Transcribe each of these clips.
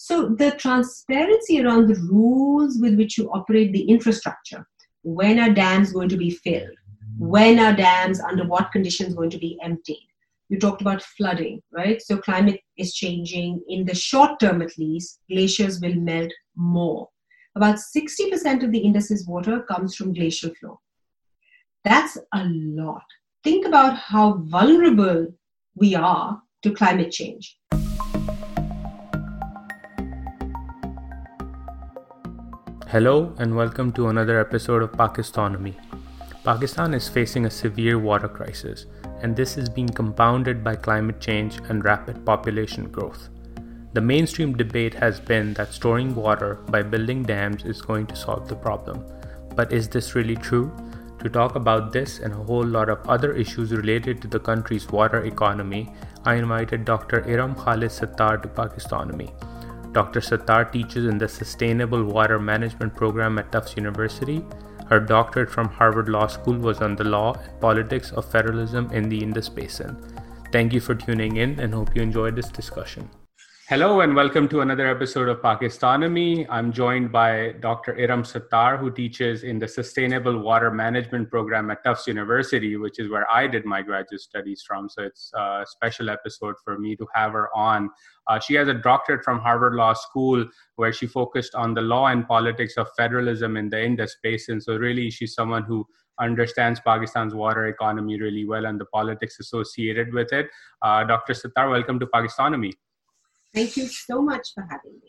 So the transparency around the rules with which you operate the infrastructure, when are dams going to be filled, when are dams under what conditions going to be emptied. You talked about flooding, right? So climate is changing. In the short term, at least, glaciers will melt more. About 60% of the Indus's water comes from glacial flow. That's a lot. Think about how vulnerable we are to climate change. Hello and welcome to another episode of Pakistonomy. Pakistan is facing a severe water crisis, and this is being compounded by climate change and rapid population growth. The mainstream debate has been that storing water by building dams is going to solve the problem. But is this really true? To talk about this and a whole lot of other issues related to the country's water economy, I invited Dr. Erum Khalid Sattar to Pakistonomy. Dr. Sattar teaches in the Sustainable Water Management program at Tufts University. Her doctorate from Harvard Law School was on the law and politics of federalism in the Indus Basin. Thank you for tuning in and hope you enjoyed this discussion. Hello and welcome to another episode of Pakistonomy. I'm joined by Dr. Erum Sattar, who teaches in the Sustainable Water Management program at Tufts University, which is where I did my graduate studies from. So it's a special episode for me to have her on. Uh, she has a doctorate from Harvard Law School, where she focused on the law and politics of federalism in the Indus Basin. So really, she's someone who understands Pakistan's water economy really well and the politics associated with it. Uh, Dr. Sattar, welcome to Pakistonomy. Thank you so much for having me.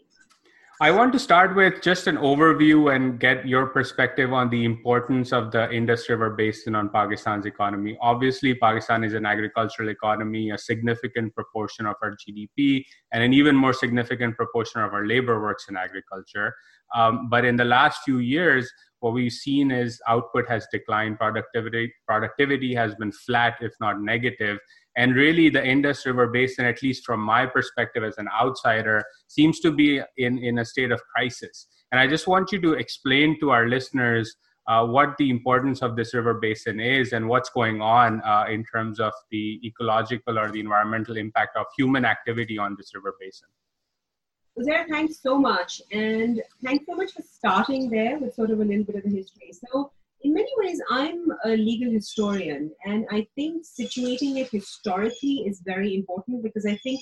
I want to start with just an overview and get your perspective on the importance of the Indus River Basin on Pakistan's economy. Obviously, Pakistan is an agricultural economy, a significant proportion of our GDP, and an even more significant proportion of our labor works in agriculture. Um, but in the last few years, what we've seen is output has declined, productivity productivity has been flat, if not negative, and really, the Indus River Basin, at least from my perspective as an outsider, seems to be in, in a state of crisis. And I just want you to explain to our listeners uh, what the importance of this river basin is and what's going on uh, in terms of the ecological or the environmental impact of human activity on this river basin. Uzair, thanks so much. And thanks so much for starting there with sort of a little bit of the history. So, in many ways, I'm a legal historian, and I think situating it historically is very important because I think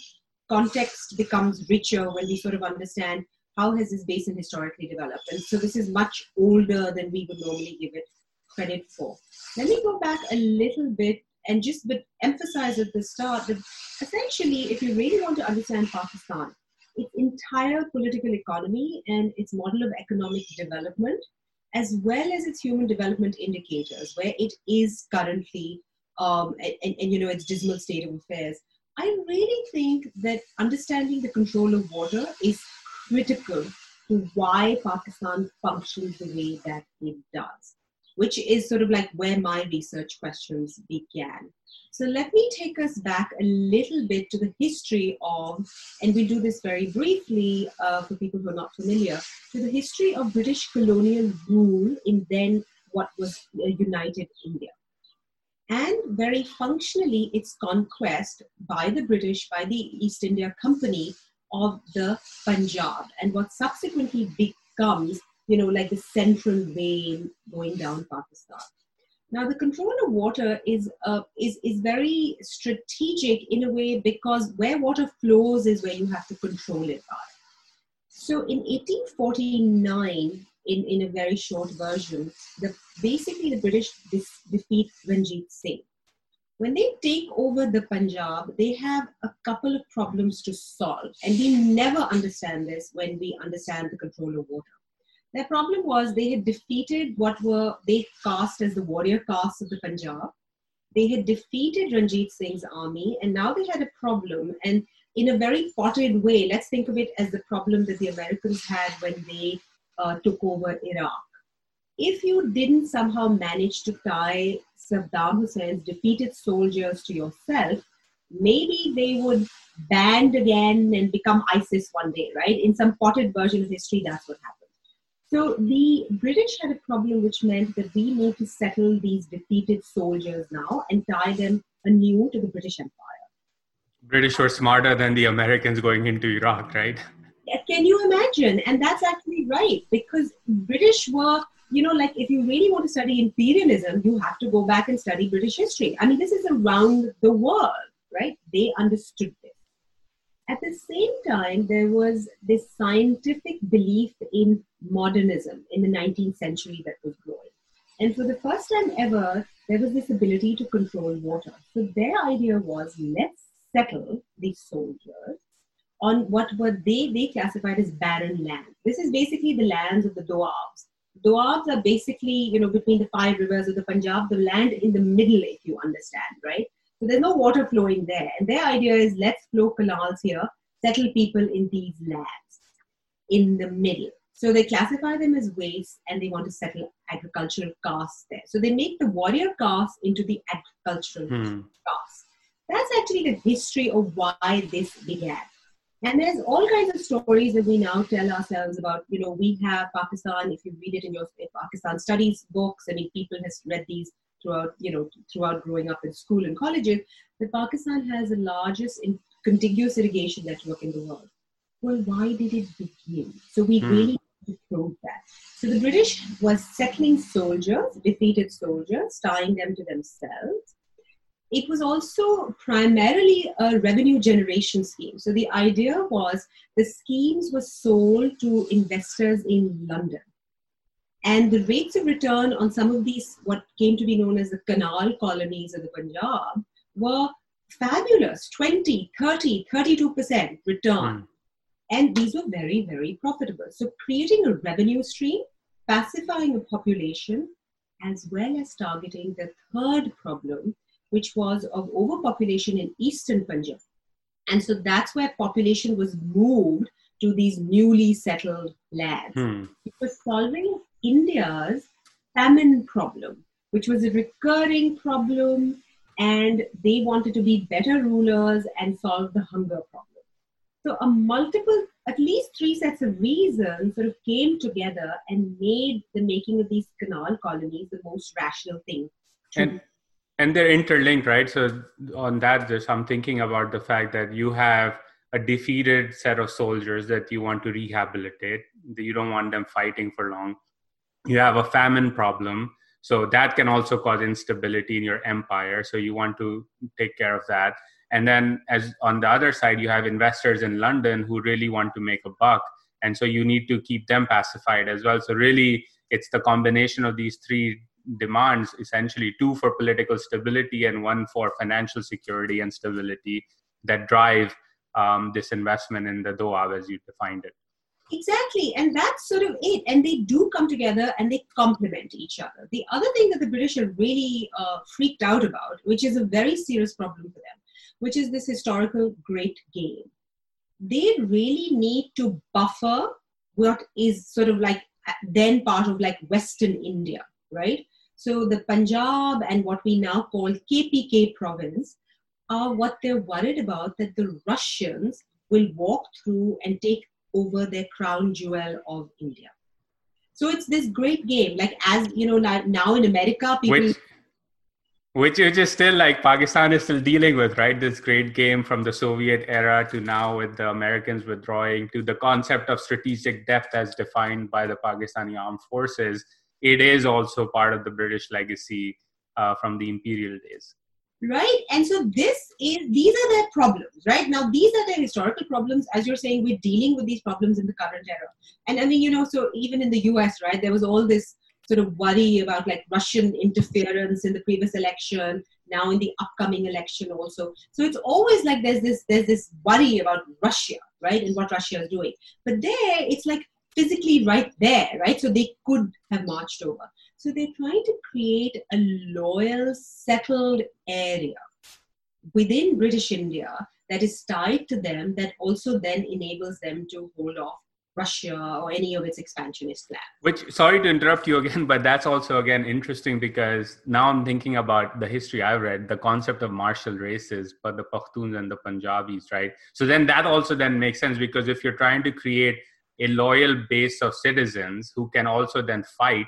context becomes richer when we sort of understand how has this basin historically developed. And so this is much older than we would normally give it credit for. Let me go back a little bit and just but emphasize at the start that essentially, if you really want to understand Pakistan, its entire political economy and its model of economic development as well as its human development indicators, where it is currently, um, and, and, you know, its dismal state of affairs. I really think that understanding the control of water is critical to why Pakistan functions the way that it does, which is sort of like where my research questions began. So let me take us back a little bit to the history of, and we do this very briefly uh, for people who are not familiar, to the history of British colonial rule in then what was united India. And very functionally, its conquest by the British, by the East India Company of the Punjab, and what subsequently becomes, you know, like the central vein going down Pakistan. Now, the control of water is, uh, is, is very strategic in a way because where water flows is where you have to control it by. So in 1849, in, in a very short version, the, basically the British dis, defeat Ranjit Singh. When they take over the Punjab, they have a couple of problems to solve. And we never understand this when we understand the control of water. Their problem was they had defeated what were they cast as the warrior caste of the Punjab. They had defeated Ranjit Singh's army, and now they had a problem. And in a very potted way, let's think of it as the problem that the Americans had when they uh, took over Iraq. If you didn't somehow manage to tie Saddam Hussein's defeated soldiers to yourself, maybe they would band again and become ISIS one day, right? In some potted version of history, that's what happened. So the British had a problem which meant that we need to settle these defeated soldiers now and tie them anew to the British Empire. British were smarter than the Americans going into Iraq, right? Can you imagine? And that's actually right because British were, you know, like if you really want to study imperialism, you have to go back and study British history. I mean, this is around the world, right? They understood this. At the same time, there was this scientific belief in modernism in the 19th century that was growing. And for the first time ever, there was this ability to control water. So their idea was let's settle these soldiers on what were they they classified as barren land. This is basically the lands of the Doabs. Doabs are basically, you know, between the five rivers of the Punjab, the land in the middle, if you understand, right? There's no water flowing there. And their idea is let's flow canals here, settle people in these lands in the middle. So they classify them as waste and they want to settle agricultural castes there. So they make the warrior caste into the agricultural hmm. caste. That's actually the history of why this began. And there's all kinds of stories that we now tell ourselves about. You know, we have Pakistan. If you read it in your Pakistan studies books, I mean, people have read these throughout, you know, throughout growing up in school and colleges. That Pakistan has the largest in contiguous irrigation network in the world. Well, why did it begin? So we mm. really to prove that. So the British was settling soldiers, defeated soldiers, tying them to themselves. It was also primarily a revenue generation scheme. So the idea was the schemes were sold to investors in London. And the rates of return on some of these, what came to be known as the canal colonies of the Punjab, were fabulous 20, 30, 32% return. Mm. And these were very, very profitable. So creating a revenue stream, pacifying a population, as well as targeting the third problem, which was of overpopulation in eastern Punjab. And so that's where population was moved to these newly settled lands. Hmm. It was solving India's famine problem, which was a recurring problem, and they wanted to be better rulers and solve the hunger problem. So a multiple, at least three sets of reasons sort of came together and made the making of these canal colonies the most rational thing. And and they're interlinked, right? So on that, just I'm thinking about the fact that you have a defeated set of soldiers that you want to rehabilitate. You don't want them fighting for long. You have a famine problem. So that can also cause instability in your empire. So you want to take care of that and then as on the other side you have investors in london who really want to make a buck and so you need to keep them pacified as well so really it's the combination of these three demands essentially two for political stability and one for financial security and stability that drive um, this investment in the doab as you defined it Exactly, and that's sort of it. And they do come together and they complement each other. The other thing that the British are really uh, freaked out about, which is a very serious problem for them, which is this historical great game. They really need to buffer what is sort of like then part of like Western India, right? So the Punjab and what we now call KPK province are what they're worried about that the Russians will walk through and take over their crown jewel of India. So it's this great game. Like as you know now in America, people. Which, which which is still like Pakistan is still dealing with, right? This great game from the Soviet era to now with the Americans withdrawing to the concept of strategic depth as defined by the Pakistani armed forces. It is also part of the British legacy uh, from the imperial days right and so this is these are their problems right now these are their historical problems as you're saying we're dealing with these problems in the current era and i mean you know so even in the us right there was all this sort of worry about like Russian interference in the previous election, now in the upcoming election also. So it's always like there's this there's this worry about Russia, right, and what Russia is doing. But there, it's like physically right there, right? So they could have marched over. So they're trying to create a loyal, settled area within British India that is tied to them that also then enables them to hold off Russia or any of its expansionist plans. Which, sorry to interrupt you again, but that's also again interesting because now I'm thinking about the history I've read, the concept of martial races, but the Pakhtuns and the Punjabis, right? So then that also then makes sense because if you're trying to create a loyal base of citizens who can also then fight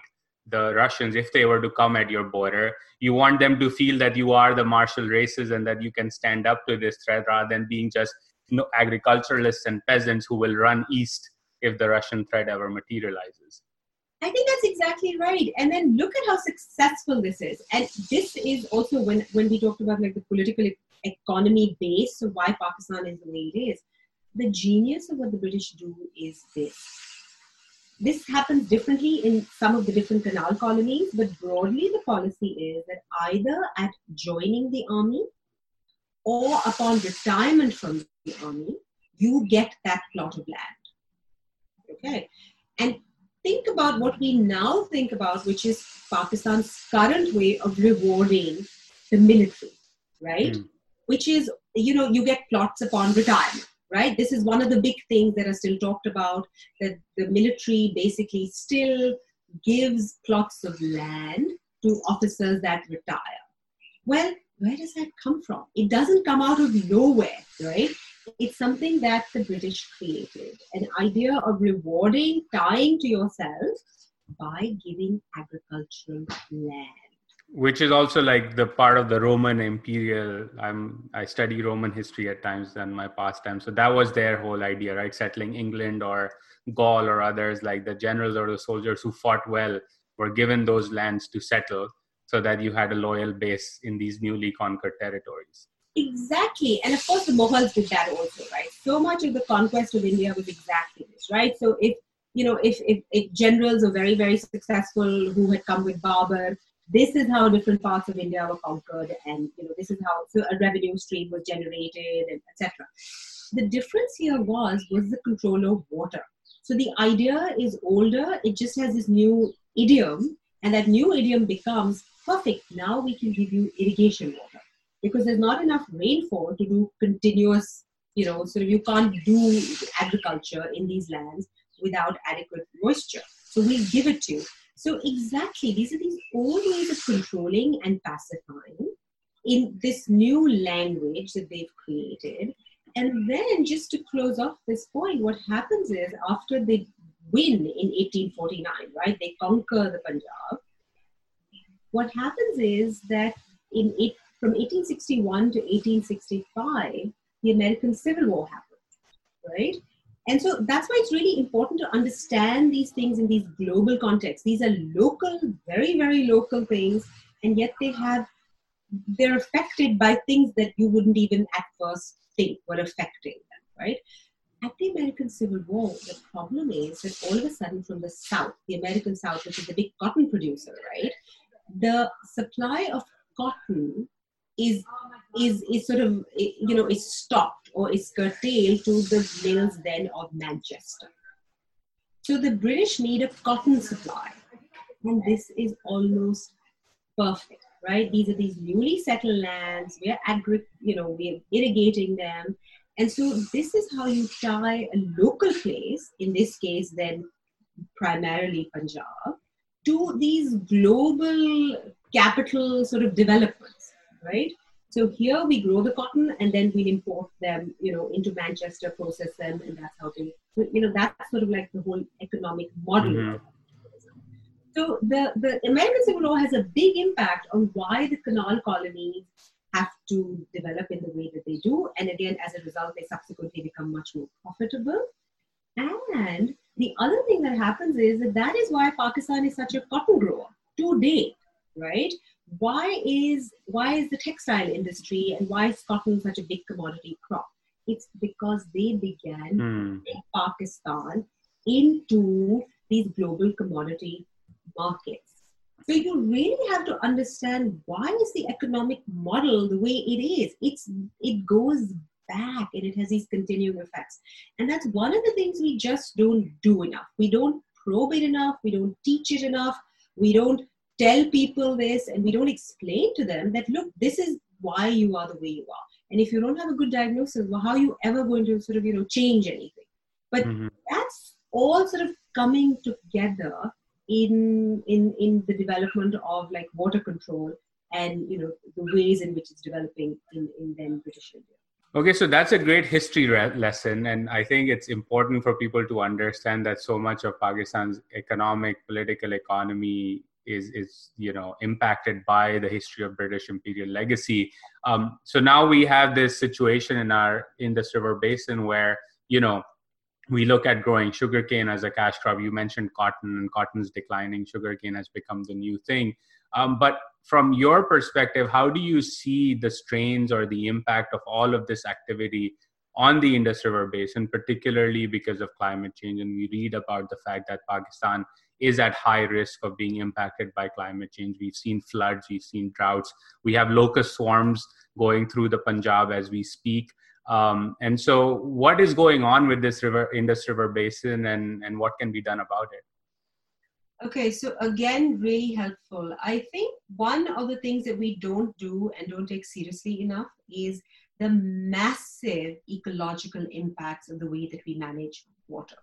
the Russians if they were to come at your border. You want them to feel that you are the martial races and that you can stand up to this threat rather than being just no agriculturalists and peasants who will run east if the Russian threat ever materializes. I think that's exactly right. And then look at how successful this is. And this is also when, when we talked about like the political economy base of why Pakistan is the way it is. The genius of what the British do is this. This happens differently in some of the different canal colonies, but broadly the policy is that either at joining the army or upon retirement from the army, you get that plot of land. Okay. And think about what we now think about, which is Pakistan's current way of rewarding the military, right? Mm. Which is, you know, you get plots upon retirement, right? This is one of the big things that are still talked about that the military basically still gives plots of land to officers that retire. Well, where does that come from? It doesn't come out of nowhere, right? It's something that the British created an idea of rewarding, tying to yourself by giving agricultural land. Which is also like the part of the Roman imperial. I'm I study Roman history at times and my pastime. So that was their whole idea, right? Settling England or Gaul or others, like the generals or the soldiers who fought well were given those lands to settle so that you had a loyal base in these newly conquered territories. Exactly. And of course, the Mughals did that also, right? So much of the conquest of India was exactly this, right? So if, you know, if, if, if generals are very, very successful who had come with Babur, this is how different parts of India were conquered, and you know, this is how a revenue stream was generated, and etc. The difference here was was the control of water. So the idea is older; it just has this new idiom, and that new idiom becomes perfect. Now we can give you irrigation water because there's not enough rainfall to do continuous, you know, so you can't do agriculture in these lands without adequate moisture. So we'll give it to you. So exactly, these are these old ways of controlling and pacifying in this new language that they've created. And then just to close off this point, what happens is after they win in 1849, right, they conquer the Punjab, what happens is that in it, from 1861 to 1865, the American Civil War happened, right? And so that's why it's really important to understand these things in these global contexts. These are local, very, very local things, and yet they have they're affected by things that you wouldn't even at first think were affecting them, right? At the American Civil War, the problem is that all of a sudden from the South, the American South, which is the big cotton producer, right? the supply of cotton is is is sort of eh, you know is stopped or is curtailed to the mills then of Manchester. So the British need a cotton supply, and this is almost perfect, right? These are these newly settled lands. We're agri, you know, we're irrigating them, and so this is how you tie a local place. In this case, then primarily Punjab, to these global capital sort of developments, right? So here we grow the cotton and then we import them, you know, into Manchester, process them, and that's how they, you know, that's sort of like the whole economic model. Mm-hmm. So the, the American Civil War has a big impact on why the canal colonies have to develop in the way that they do. And again, as a result, they subsequently become much more profitable. And the other thing that happens is that that is why Pakistan is such a cotton grower today, right? Why is why is the textile industry and why is cotton such a big commodity crop? It's because they began mm. in Pakistan into these global commodity markets. So you really have to understand why is the economic model the way it is. It's it goes back and it has these continuing effects. And that's one of the things we just don't do enough. We don't probe it enough, we don't teach it enough, we don't tell people this, and we don't explain to them that look, this is why you are the way you are. And if you don't have a good diagnosis, well, how are you ever going to sort of, you know, change anything? But mm-hmm. that's all sort of coming together in in in the development of like water control and you know the ways in which it's developing in in then British India. Okay, so that's a great history re- lesson, and I think it's important for people to understand that so much of Pakistan's economic, political economy is is you know impacted by the history of British imperial legacy. Um, so now we have this situation in our Indus River Basin where you know we look at growing sugarcane as a cash crop. You mentioned cotton, and cotton's declining. Sugarcane has become the new thing. Um, but from your perspective, how do you see the strains or the impact of all of this activity on the Indus River Basin, particularly because of climate change? And we read about the fact that Pakistan is at high risk of being impacted by climate change. We've seen floods, we've seen droughts, we have locust swarms going through the Punjab as we speak. Um, and so, what is going on with this river, Indus River Basin, and, and what can be done about it? Okay, so again, really helpful. I think one of the things that we don't do and don't take seriously enough is the massive ecological impacts of the way that we manage water.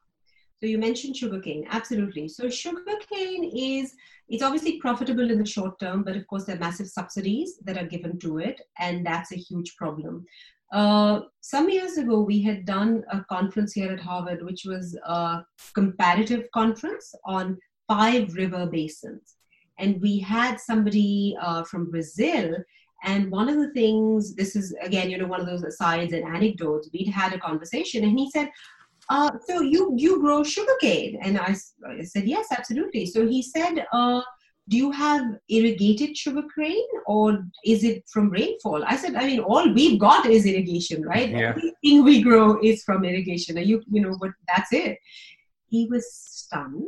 So you mentioned sugarcane, absolutely. So sugarcane is it's obviously profitable in the short term, but of course there are massive subsidies that are given to it, and that's a huge problem. Uh, some years ago, we had done a conference here at Harvard, which was a comparative conference on five river basins. And we had somebody uh, from Brazil. And one of the things, this is again, you know, one of those asides and anecdotes, we'd had a conversation, and he said, uh, so you you grow sugarcane. And I, I, said yes absolutely. So he said uh, do you have irrigated sugarcane or is it from rainfall? I said i mean all we've got is irrigation right? Yeah. everything we grow is from irrigation. You you know but that's it. He was stunned.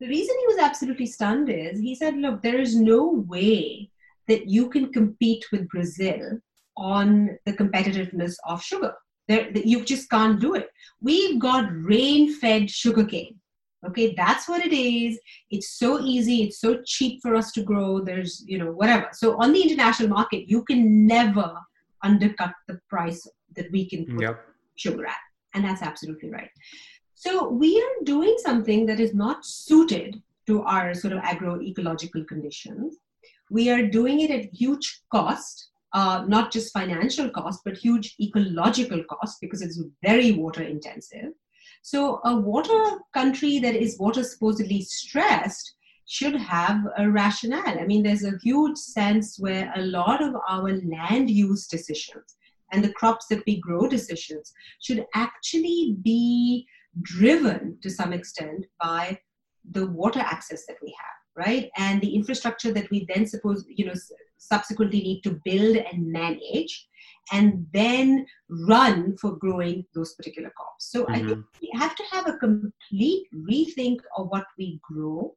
The reason he was absolutely stunned is he said look there is no way that you can compete with brazil on the competitiveness of sugar there, you just can't do it. We've got rain fed sugarcane. Okay, that's what it is. It's so easy. It's so cheap for us to grow. There's, you know, whatever. So on the international market, you can never undercut the price that we can put yep. sugar at. And that's absolutely right. So we are doing something that is not suited to our sort of agroecological conditions. We are doing it at huge cost uh, not just financial cost, but huge ecological cost because it's very water intensive. So, a water country that is water supposedly stressed should have a rationale. I mean, there's a huge sense where a lot of our land use decisions and the crops that we grow decisions should actually be driven to some extent by the water access that we have right and the infrastructure that we then suppose you know subsequently need to build and manage and then run for growing those particular crops. So mm-hmm. I think we have to have a complete rethink of what we grow,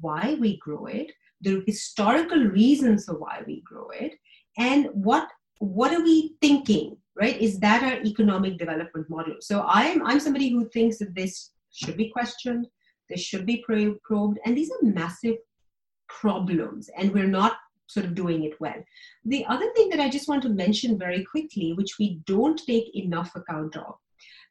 why we grow it, the historical reasons for why we grow it, and what what are we thinking, right? Is that our economic development model? So I'm I'm somebody who thinks that this should be questioned, this should be probed, and these are massive problems, and we're not sort of doing it well. The other thing that I just want to mention very quickly, which we don't take enough account of.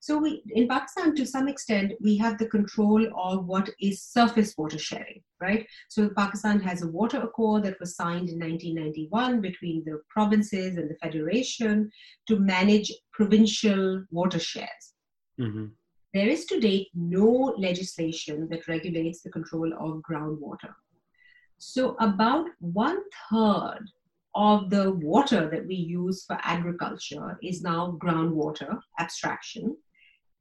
So we, in Pakistan, to some extent, we have the control of what is surface water sharing, right? So Pakistan has a water accord that was signed in 1991 between the provinces and the federation to manage provincial water shares. Mm-hmm. There is to date no legislation that regulates the control of groundwater. So, about one third of the water that we use for agriculture is now groundwater abstraction.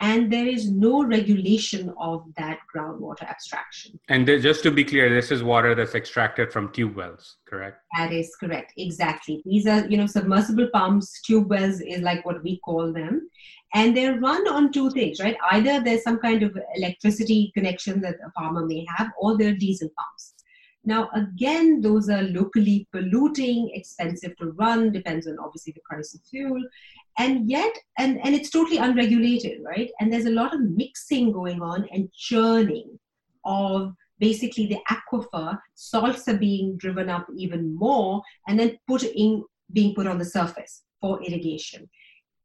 And there is no regulation of that groundwater abstraction. And just to be clear, this is water that's extracted from tube wells, correct? That is correct, exactly. These are, you know, submersible pumps, tube wells is like what we call them. And they're run on two things, right? Either there's some kind of electricity connection that a farmer may have, or they're diesel pumps. Now, again, those are locally polluting, expensive to run, depends on obviously the price of fuel. And yet, and, and it's totally unregulated, right? And there's a lot of mixing going on and churning of basically the aquifer. Salts are being driven up even more and then put in, being put on the surface for irrigation.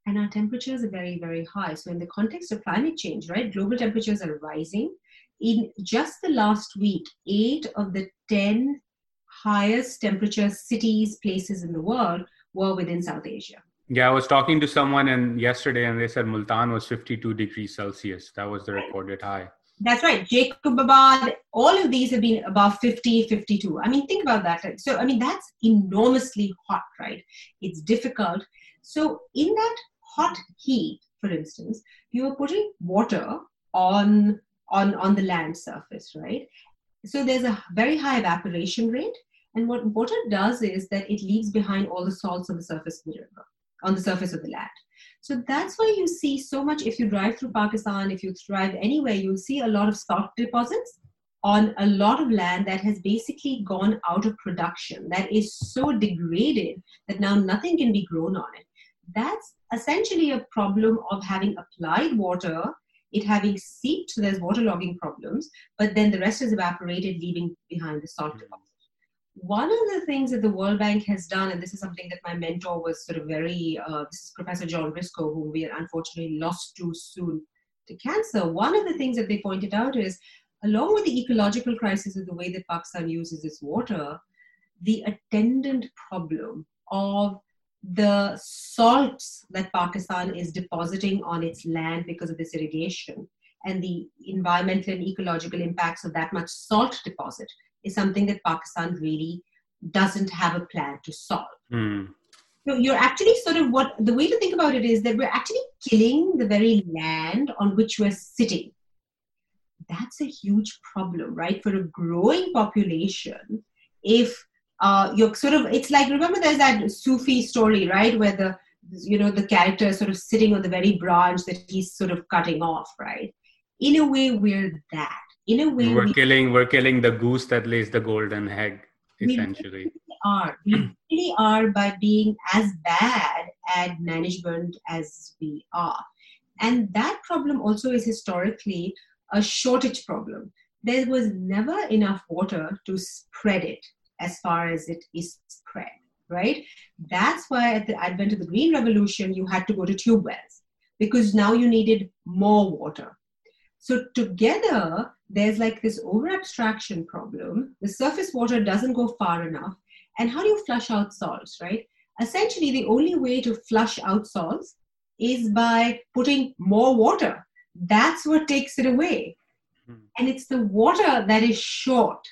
And our temperatures are very, very high. So, in the context of climate change, right, global temperatures are rising in just the last week, eight of the 10 highest temperature cities, places in the world were within South Asia. Yeah, I was talking to someone and yesterday and they said Multan was 52 degrees Celsius. That was the recorded high. That's right. Jacobabad, all of these have been above 50, 52. I mean, think about that. So, I mean, that's enormously hot, right? It's difficult. So, in that hot heat, for instance, you are putting water on on on the land surface, right? So there's a very high evaporation rate, and what water does is that it leaves behind all the salts on the surface of the river, on the surface of the land. So that's why you see so much. If you drive through Pakistan, if you drive anywhere, you'll see a lot of salt deposits on a lot of land that has basically gone out of production, that is so degraded that now nothing can be grown on it. That's essentially a problem of having applied water, it having seeped, so there's waterlogging problems, but then the rest is evaporated, leaving behind the salt deposit one of the things that the World Bank has done, and this is something that my mentor was sort of very, uh, this is Professor John Briscoe, whom we unfortunately lost too soon to cancer. One of the things that they pointed out is, along with the ecological crisis of the way that Pakistan uses its water, the attendant problem of the salts that Pakistan is depositing on its land because of this irrigation and the environmental and ecological impacts of that much salt deposit is something that Pakistan really doesn't have a plan to solve. Mm. So you're actually sort of what the way to think about it is that we're actually killing the very land on which we're sitting. That's a huge problem, right? For a growing population, if uh, you're sort of, it's like remember there's that Sufi story, right, where the you know the character is sort of sitting on the very branch that he's sort of cutting off, right? In a way, we're that. In a way we're we, killing we're killing the goose that lays the golden egg essentially we really are. We really are by being as bad at management as we are. And that problem also is historically a shortage problem. There was never enough water to spread it as far as it is spread right that's why at the advent of the green revolution you had to go to tube wells because now you needed more water so together there's like this over abstraction problem. The surface water doesn't go far enough. And how do you flush out salts, right? Essentially, the only way to flush out salts is by putting more water. That's what takes it away. Mm. And it's the water that is short.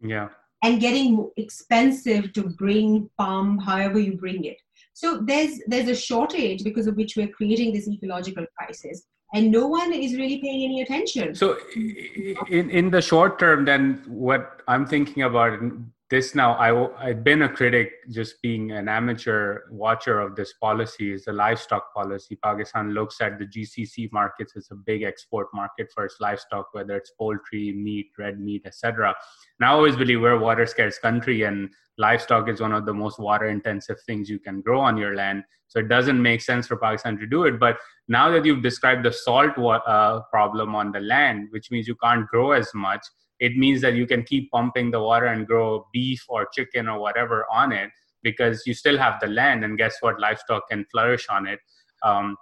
Yeah. And getting expensive to bring, palm however you bring it. So there's there's a shortage because of which we're creating this ecological crisis and no one is really paying any attention so in in the short term then what i'm thinking about this now I, i've been a critic just being an amateur watcher of this policy is the livestock policy. Pakistan looks at the gcc markets as a big export market for its livestock whether it's poultry meat red meat etc now i always believe we're a water scarce country and livestock is one of the most water intensive things you can grow on your land. So it doesn't make sense for pakistan to do it. But now that you've described the salt uh, problem on the land which means you can't grow as much it means that you can keep pumping the water and grow beef or chicken or whatever on it because you still have the land and guess what livestock can flourish on it um,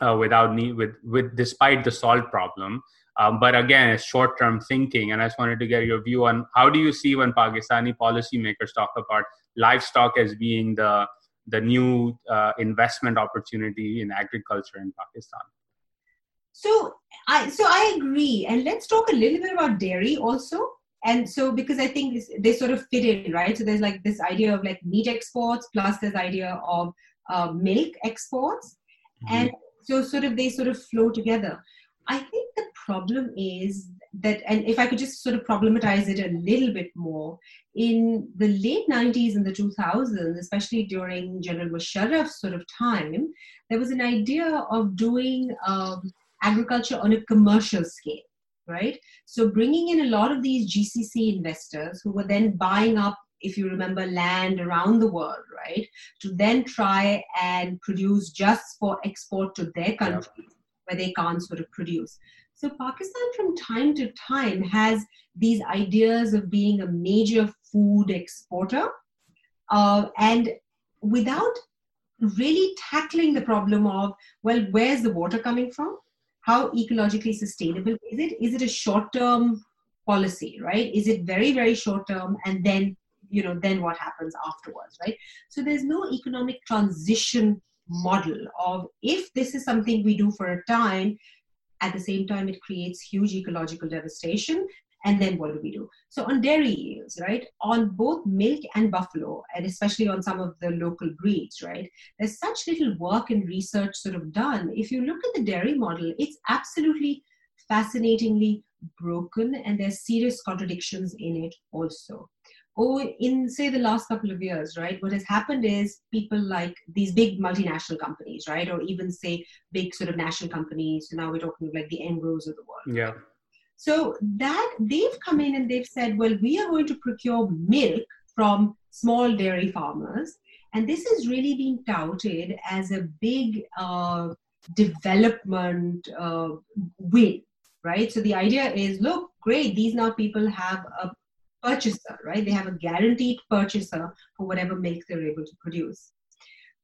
uh, without need with with despite the salt problem um, but again, it's short term thinking. And I just wanted to get your view on how do you see when Pakistani policymakers talk about livestock as being the, the new uh, investment opportunity in agriculture in Pakistan? So I, so I agree. And let's talk a little bit about dairy also. And so, because I think this, they sort of fit in, right? So there's like this idea of like meat exports plus this idea of uh, milk exports. Mm-hmm. And so sort of they sort of flow together. I think the problem is that, and if I could just sort of problematize it a little bit more, in the late 90s and the 2000s, especially during General Musharraf's sort of time, there was an idea of doing um, agriculture on a commercial scale, right? So bringing in a lot of these GCC investors who were then buying up if you remember, land around the world, right? To then try and produce just for export to their countries where they can't sort of produce. So Pakistan from time to time has these ideas of being a major food exporter uh, and without really tackling the problem of, well, where's the water coming from? How ecologically sustainable is it? Is it a short term policy, right? Is it very, very short term and then, you know, then what happens afterwards, right? So there's no economic transition model of if this is something we do for a time At the same time, it creates huge ecological devastation. And then what do we do? So on dairy yields, right, on both milk and buffalo, and especially on some of the local breeds, right, there's such little work and research sort of done. If you look at the dairy model, it's absolutely fascinatingly broken, and there's serious contradictions in it also oh, in say the last couple of years, right, what has happened is people like these big multinational companies, right, or even say big sort of national companies. So now we're talking like the Engros of the world. Yeah. So that they've come in and they've said, well, we are going to procure milk from small dairy farmers, and this has really been touted as a big uh, development uh, win, right? So the idea is, look, great, these now people have a purchaser, right? They have a guaranteed purchaser for whatever milk they're able to produce.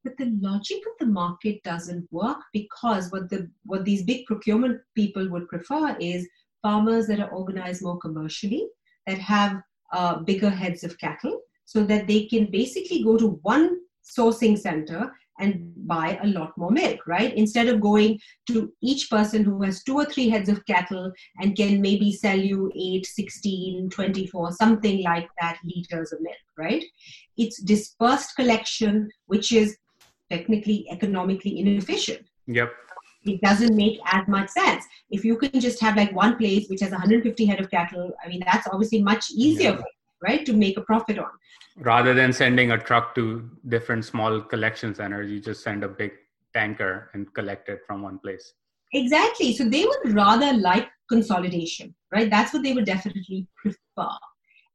But the logic of the market doesn't work because what the what these big procurement people would prefer is farmers that are organized more commercially, that have uh, bigger heads of cattle, so that they can basically go to one sourcing center and buy a lot more milk, right? Instead of going to each person who has two or three heads of cattle and can maybe sell you 8, 16, 24, something like that liters of milk, right? It's dispersed collection, which is technically economically inefficient. Yep. It doesn't make as much sense. If you can just have like one place which has 150 head of cattle, I mean, that's obviously much easier, yeah. right, to make a profit on. Rather than sending a truck to different small collection centers you just send a big tanker and collect it from one place. Exactly. So they would rather like consolidation right? That's what they would definitely prefer.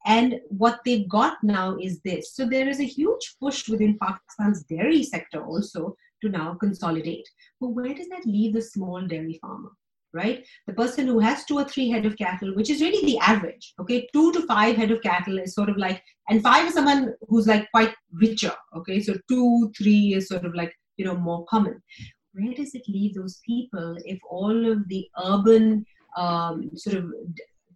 And what they've got now is this. So there is a huge push within pakistan's dairy sector also to now consolidate but where does that leave the small dairy farmer right? The person who has two or three head of cattle, which is really the average, okay? Two to five head of cattle is sort of like, and five is someone who's like quite richer, okay? So two, three is sort of like, you know, more common. Where does it leave those people if all of the urban um, sort of,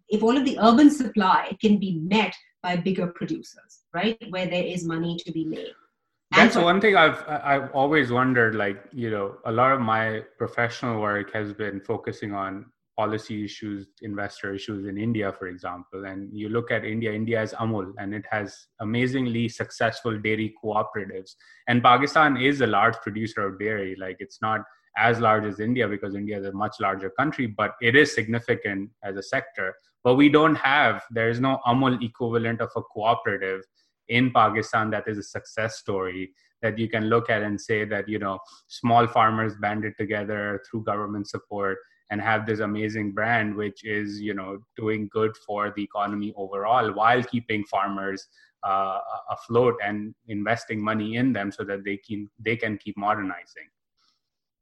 if all of the urban supply can be met by bigger producers, right? Where there is money to be made that's one thing i've i've always wondered like you know a lot of my professional work has been focusing on policy issues investor issues in india for example. And you look at india india is amul and it has amazingly successful dairy cooperatives. And pakistan is a large producer of dairy. Like it's not as large as india because india is a much larger country but it is significant as a sector. But we don't have there is no amul equivalent of a cooperative in Pakistan that is a success story that you can look at and say that you know small farmers banded together through government support and have this amazing brand which is you know doing good for the economy overall while keeping farmers uh, afloat and investing money in them so that they can they can keep modernizing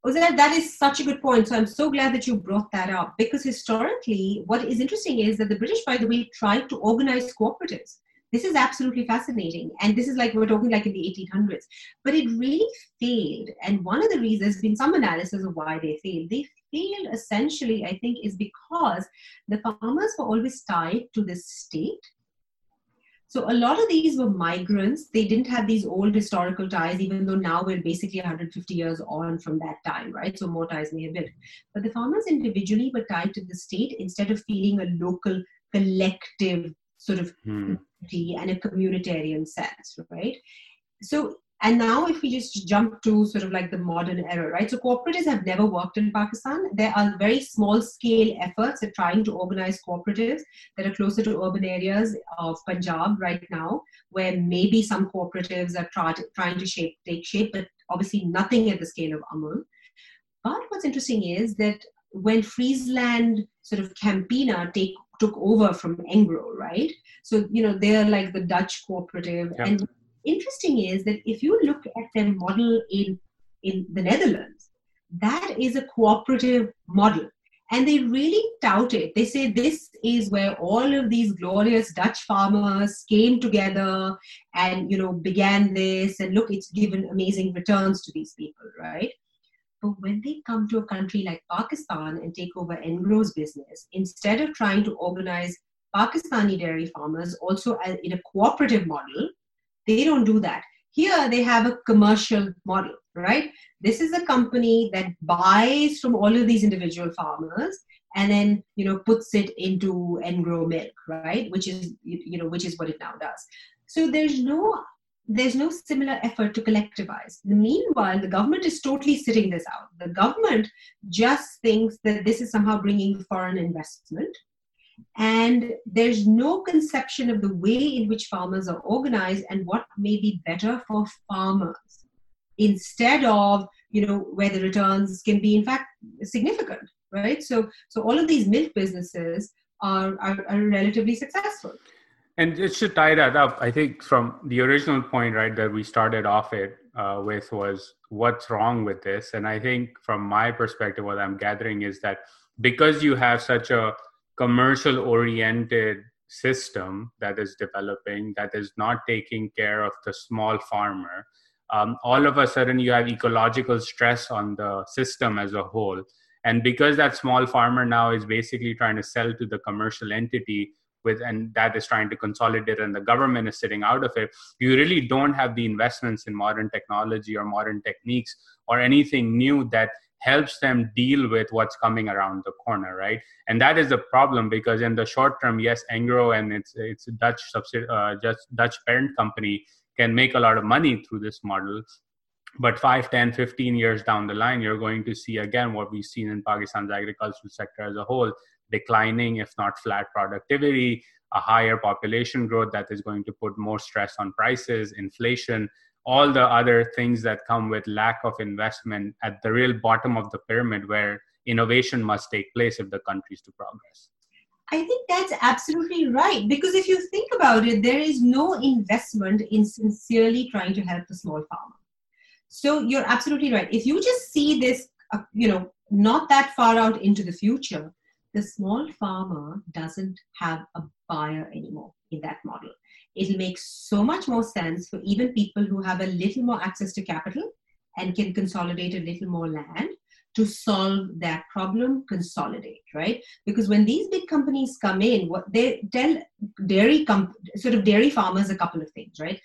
Uzair, that is such a good point. So I'm so glad that you brought that up because historically, what is interesting is that the British, by the way, tried to organize cooperatives this is absolutely fascinating and this is like we're talking like in the 1800s but it really failed and one of the reasons there's been some analysis of why they failed they failed essentially i think is because the farmers were always tied to the state so a lot of these were migrants. They didn't have these old historical ties, even though now we're basically 150 years on from that time, right? So more ties may have built. But the farmers individually were tied to the state instead of feeling a local collective sort of hmm. and a communitarian sense, right? So, and now if we just jump to sort of like the modern era, right? So cooperatives have never worked in Pakistan. There are very small scale efforts at trying to organize cooperatives that are closer to urban areas of Punjab right now, where maybe some cooperatives are try to, trying to shape, take shape, but obviously nothing at the scale of Amul. But what's interesting is that when Friesland sort of Campina take took over from Engro, right? So, you know, they're like the Dutch cooperative. Yeah. And interesting is that if you look at their model in, in the Netherlands, that is a cooperative model. And they really tout it. They say this is where all of these glorious Dutch farmers came together and, you know, began this. And look, it's given amazing returns to these people, right? But when they come to a country like Pakistan and take over Engro's business, instead of trying to organize Pakistani dairy farmers also in a cooperative model, they don't do that. Here they have a commercial model. right? This is a company that buys from all of these individual farmers and then you know puts it into Engro milk, right? Which is you know which is what it now does. So there's no there's no similar effort to collectivize. Meanwhile, the government is totally sitting this out. The government just thinks that this is somehow bringing foreign investment. And there's no conception of the way in which farmers are organized and what may be better for farmers instead of you know where the returns can be in fact significant right so so all of these milk businesses are are, are relatively successful and just to tie that up i think from the original point right that we started off it uh, with was what's wrong with this. And i think from my perspective what i'm gathering is that because you have such a commercial oriented system that is developing that is not taking care of the small farmer um, all of a sudden you have ecological stress on the system as a whole. And because that small farmer now is basically trying to sell to the commercial entity with and that is trying to consolidate and the government is sitting out of it you really don't have the investments in modern technology or modern techniques or anything new that helps them deal with what's coming around the corner right? And that is a problem because in the short term yes engro and its its dutch subsidy uh, just dutch parent company can make a lot of money through this model. But 5 10 15 years down the line you're going to see again what we've seen in pakistan's agricultural sector as a whole declining if not flat productivity a higher population growth that is going to put more stress on prices inflation all the other things that come with lack of investment at the real bottom of the pyramid where innovation must take place if the country is to progress I think that's absolutely right. Because if you think about it, there is no investment in sincerely trying to help the small farmer. So you're absolutely right. If you just see this, uh, you know, not that far out into the future, the small farmer doesn't have a buyer anymore in that model. It'll make so much more sense for even people who have a little more access to capital and can consolidate a little more land to solve that problem, consolidate, right? Because when these big companies come in, what they tell dairy sort of dairy farmers a couple of things, right?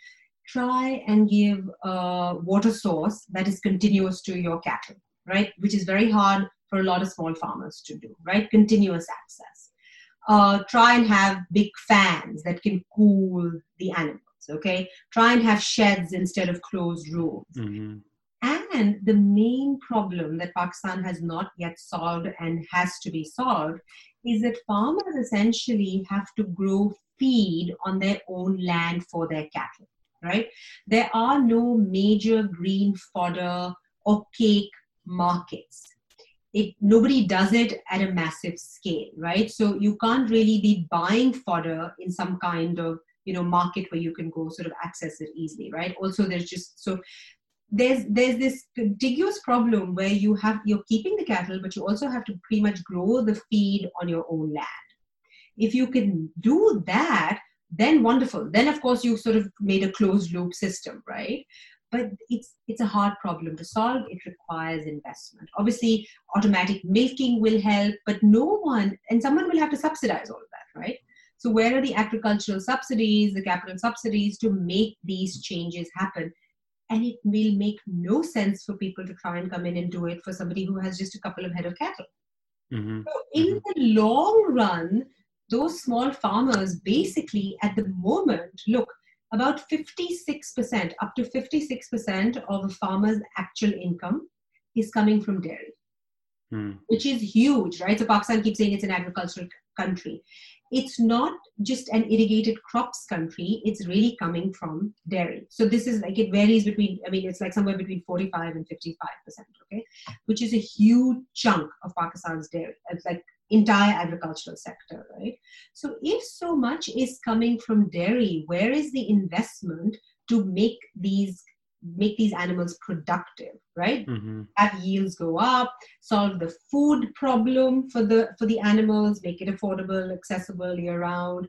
Try and give a water source that is continuous to your cattle, right? Which is very hard for a lot of small farmers to do, right? Continuous access. Uh, try and have big fans that can cool the animals, okay? Try and have sheds instead of closed rooms. Mm-hmm and the main problem that Pakistan has not yet solved and has to be solved is that farmers essentially have to grow feed on their own land for their cattle, right? There are no major green fodder or cake markets. It, nobody does it at a massive scale, right? So you can't really be buying fodder in some kind of you know market where you can go sort of access it easily right? Also there's just so there's there's this contiguous problem where you have you're keeping the cattle but you also have to pretty much grow the feed on your own land. If you can do that then wonderful. Then of course you've sort of made a closed loop system right but it's it's a hard problem to solve it requires investment obviously automatic milking will help but no one and someone will have to subsidize all of that right so where are the agricultural subsidies the capital subsidies to make these changes happen and it will make no sense for people to try and come in and do it for somebody who has just a couple of head of cattle. Mm-hmm. So in mm-hmm. the long run, those small farmers basically at the moment, look, about 56%, up to 56% of a farmer's actual income is coming from dairy, mm. which is huge, right? So Pakistan keeps saying it's an agricultural country it's not just an irrigated crops country it's really coming from dairy so this is like it varies between i mean it's like somewhere between 45 and 55 percent okay which is a huge chunk of pakistan's dairy it's like entire agricultural sector right? So if so much is coming from dairy where is the investment to make these make these animals productive right? Mm-hmm. have yields go up solve the food problem for the for the animals make it affordable accessible year round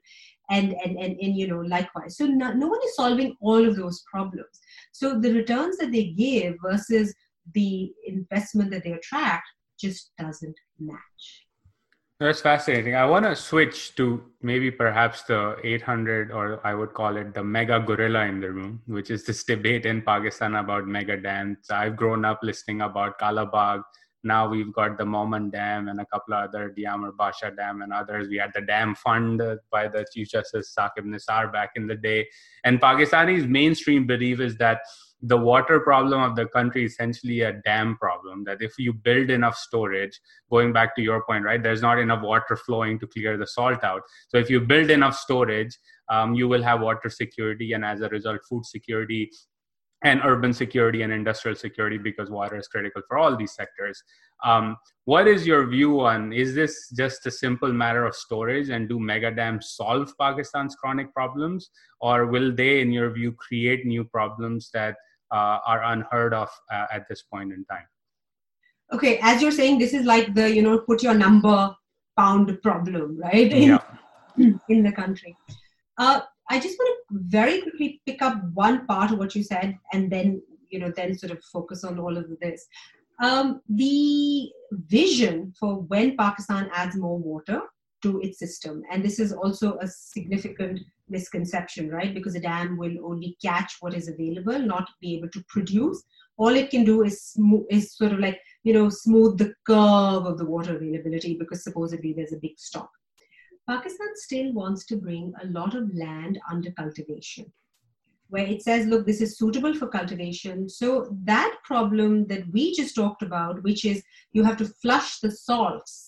and and and, and you know likewise. So no, no one is solving all of those problems. So the returns that they give versus the investment that they attract just doesn't match That's fascinating. I want to switch to maybe perhaps the 800, or I would call it the mega gorilla in the room, which is this debate in Pakistan about mega dams. I've grown up listening about Kalabagh. Now we've got the Mohmand Dam and a couple of other Diamar Basha Dam and others. We had the dam fund by the Chief Justice Saqib Nisar back in the day. And Pakistani's mainstream belief is that the water problem of the country is essentially a dam problem that if you build enough storage going back to your point right there's not enough water flowing to clear the salt out so if you build enough storage um, you will have water security and as a result food security and urban security and industrial security because water is critical for all these sectors. Um, what is your view on is this just a simple matter of storage and do mega dams solve Pakistan's chronic problems, or will they, in your view, create new problems that are unheard of uh, at this point in time? Okay, as you're saying, this is like the you know put your number pound problem, right? In, yeah. in the country. Uh, I just want to very quickly pick up one part of what you said and then, you know, then sort of focus on all of this. Um, the vision for when Pakistan adds more water to its system, and this is also a significant misconception, right? Because a dam will only catch what is available, not be able to produce. All it can do is sm- is sort of like you know smooth the curve of the water availability because supposedly there's a big stock. Pakistan still wants to bring a lot of land under cultivation, where it says, look, this is suitable for cultivation. So that problem that we just talked about, which is you have to flush the salts,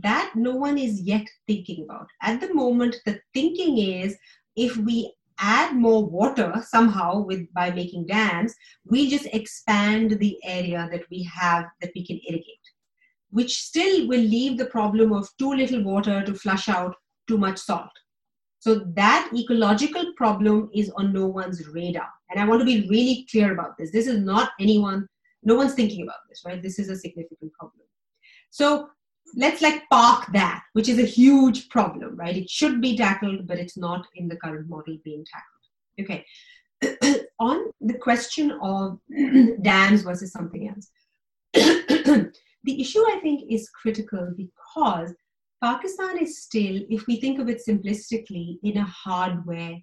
that no one is yet thinking about. At the moment, the thinking is if we add more water somehow with by making dams, we just expand the area that we have that we can irrigate which still will leave the problem of too little water to flush out too much salt. So that ecological problem is on no one's radar. And I want to be really clear about this. This is not anyone, no one's thinking about this, right? This is a significant problem. So let's like park that, which is a huge problem, right? It should be tackled, but it's not in the current model being tackled. Okay. on the question of dams versus something else. the issue I think is critical because Pakistan is still, if we think of it simplistically, in a hardware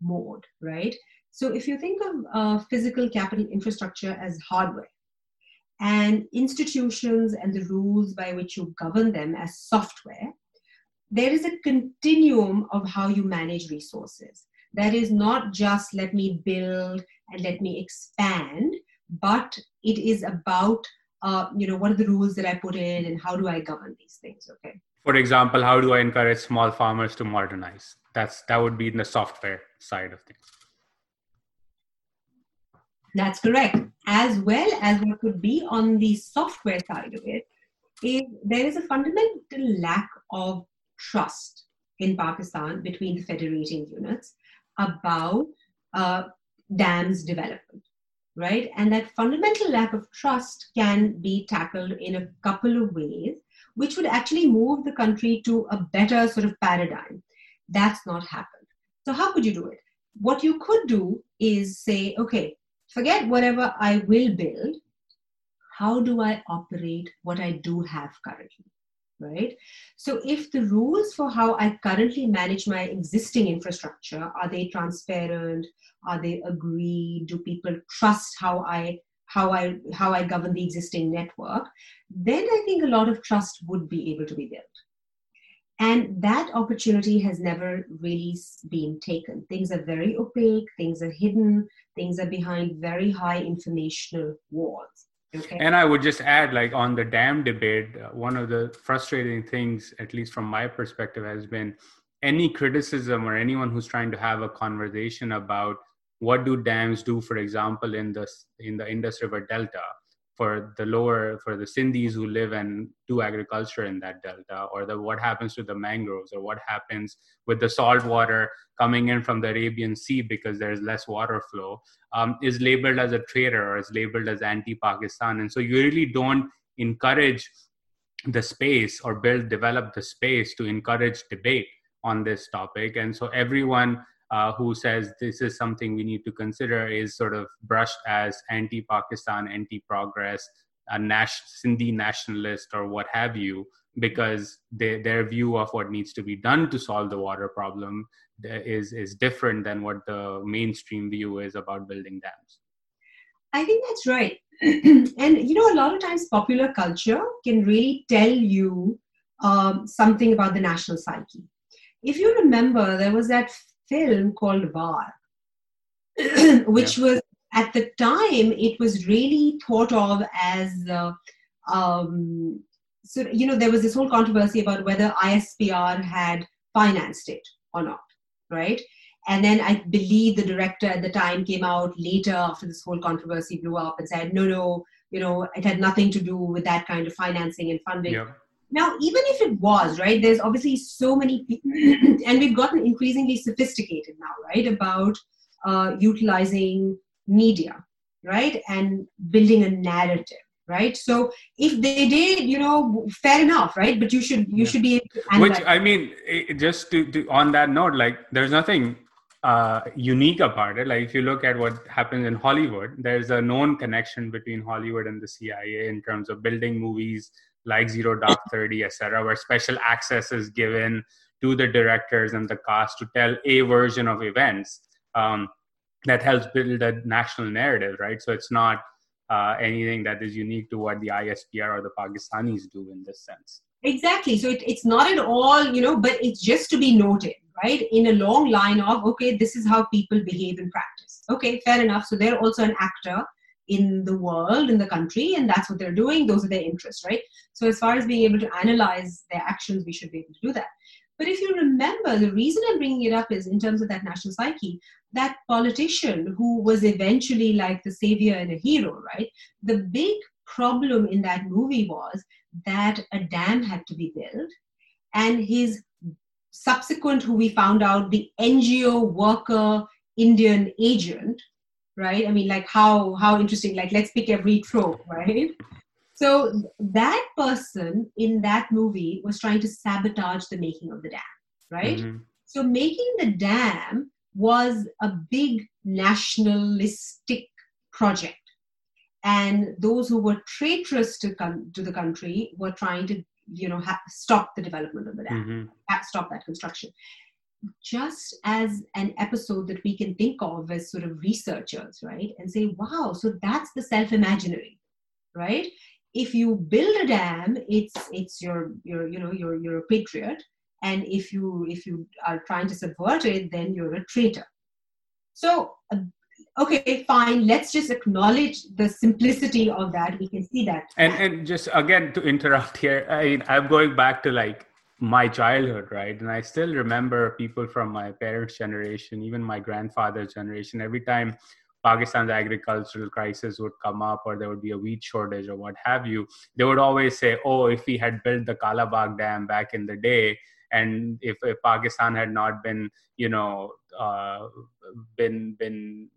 mode, right? So if you think of uh, physical capital infrastructure as hardware and institutions and the rules by which you govern them as software, there is a continuum of how you manage resources. That is not just let me build and let me expand, but it is about uh, you know, what are the rules that I put in and how do I govern these things? Okay. For example, how do I encourage small farmers to modernize? That's that would be in the software side of things. That's correct. As well as what could be on the software side of it, is there is a fundamental lack of trust in Pakistan between the federating units about uh, dams development right? And that fundamental lack of trust can be tackled in a couple of ways, which would actually move the country to a better sort of paradigm. That's not happened. So, how could you do it? What you could do is say, okay, forget whatever I will build. How do I operate what I do have currently? right so if the rules for how i currently manage my existing infrastructure are they transparent are they agreed do people trust how i how i how i govern the existing network then i think a lot of trust would be able to be built and that opportunity has never really been taken things are very opaque things are hidden things are behind very high informational walls Okay. And I would just add, like on the dam debate, uh, one of the frustrating things, at least from my perspective, has been any criticism or anyone who's trying to have a conversation about what do dams do, for example, in the in the Indus River Delta for the lower for the Sindhis who live and do agriculture in that delta, or the what happens to the mangroves, or what happens with the salt water coming in from the Arabian Sea because there's less water flow, um, is labeled as a traitor or is labeled as anti-Pakistan, and so you really don't encourage the space or build develop the space to encourage debate on this topic, and so everyone uh, who says this is something we need to consider is sort of brushed as anti-Pakistan, anti-progress, a Nash, Sindhi nationalist, or what have you, because they, their view of what needs to be done to solve the water problem is is different than what the mainstream view is about building dams. I think that's right. And you know a lot of times popular culture can really tell you um, something about the national psyche. If you remember there was that film called Waar which yeah. was at the time it was really thought of as uh, um, so you know there was this whole controversy about whether ISPR had financed it or not, right? And then I believe the director at the time came out later after this whole controversy blew up and said, no, no, you know, it had nothing to do with that kind of financing and funding. Yeah. Now, even if it was, right, there's obviously so many people, and we've gotten increasingly sophisticated now, right, about uh, utilizing media, right, and building a narrative right? So if they did you know fair enough right but you should you yeah. should be which i mean just to, to, on that note like there's nothing uh, unique about it. Like if you look at what happens in hollywood there's a known connection between hollywood and the cia in terms of building movies like zero dark 30 etc where special access is given to the directors and the cast to tell a version of events um, that helps build a national narrative right so it's not uh, anything that is unique to what the ISPR or the Pakistanis do in this sense. Exactly. So it, it's not at all, you know, but it's just to be noted, right? In a long line of, okay, this is how people behave in practice. Okay, fair enough. So they're also an actor in the world, in the country, and that's what they're doing. Those are their interests, right? So as far as being able to analyze their actions, we should be able to do that. But if you remember, the reason I'm bringing it up is in terms of that national psyche, that politician who was eventually like the savior and a hero, right? The big problem in that movie was that a dam had to be built, and his subsequent, who we found out, the NGO worker Indian agent, right? I mean, like how how interesting. Like let's pick every trope, right? So that person in that movie was trying to sabotage the making of the dam, right? Mm-hmm. So making the dam was a big nationalistic project. And those who were traitorous to, con- to the country were trying to, you know, ha- stop the development of the dam, mm-hmm. stop that construction. Just as an episode that we can think of as sort of researchers, right? And say, wow, so that's the self imaginary, right? if you build a dam it's it's your your you know you're you're a patriot. And if you if you are trying to subvert it then you're a traitor. So uh, okay fine. Let's just acknowledge the simplicity of that. We can see that. And and just again to interrupt here i i'm going back to like my childhood right? And i still remember people from my parents generation even my grandfather's generation. Every time Pakistan's agricultural crisis would come up or there would be a wheat shortage or what have you, they would always say, oh, if we had built the Kalabagh Dam back in the day, and if, if Pakistan had not been, you know, uh, been been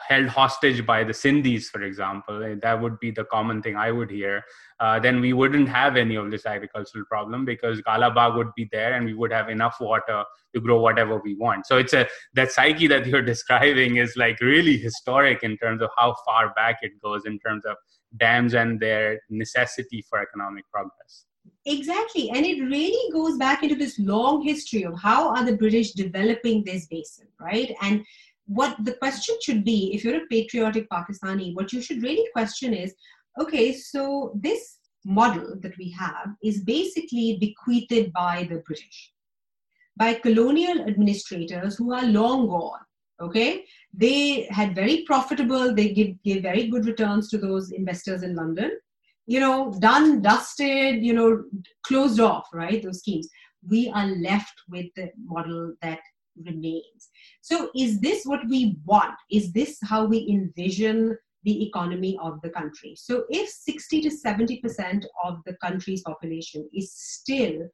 held hostage by the Sindhis, for example, eh, that would be the common thing I would hear, uh, then we wouldn't have any of this agricultural problem because Kalabagh would be there and we would have enough water to grow whatever we want. So it's a that psyche that you're describing is like really historic in terms of how far back it goes in terms of dams and their necessity for economic progress. Exactly. And it really goes back into this long history of how are the British developing this basin, right? And what the question should be if you're a patriotic Pakistani, what you should really question is okay, so this model that we have is basically bequeathed by the British, by colonial administrators who are long gone. Okay, they had very profitable, they give, gave very good returns to those investors in London. You know, done, dusted, you know, closed off, right? Those schemes. We are left with the model that remains. So, is this what we want? Is this how we envision the economy of the country? So, if 60 to 70% of the country's population is still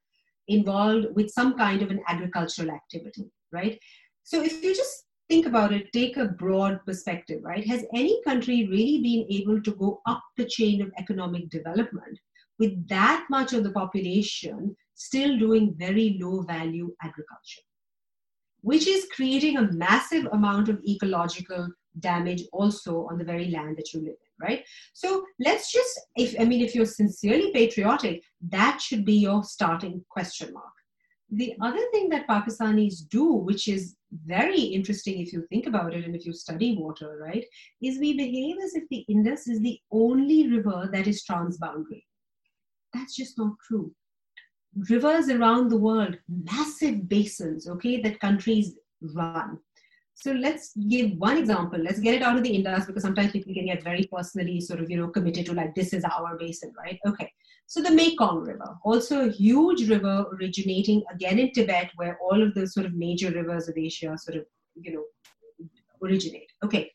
involved with some kind of an agricultural activity, right? So, if you just think about it, take a broad perspective, right? Has any country really been able to go up the chain of economic development with that much of the population still doing very low value agriculture? Which is creating a massive amount of ecological damage also on the very land that you live in, right? So let's just, if I mean, if you're sincerely patriotic, that should be your starting question mark. The other thing that Pakistanis do, which is very interesting if you think about it and if you study water, right, is we behave as if the Indus is the only river that is transboundary. That's just not true. Rivers around the world, massive basins, okay, that countries run. So let's give one example. Let's get it out of the Indus because sometimes people can get very personally sort of, you know, committed to like, this is our basin, right? Okay. So the Mekong River, also a huge river originating again in Tibet, where all of the sort of major rivers of Asia sort of, you know, originate. Okay.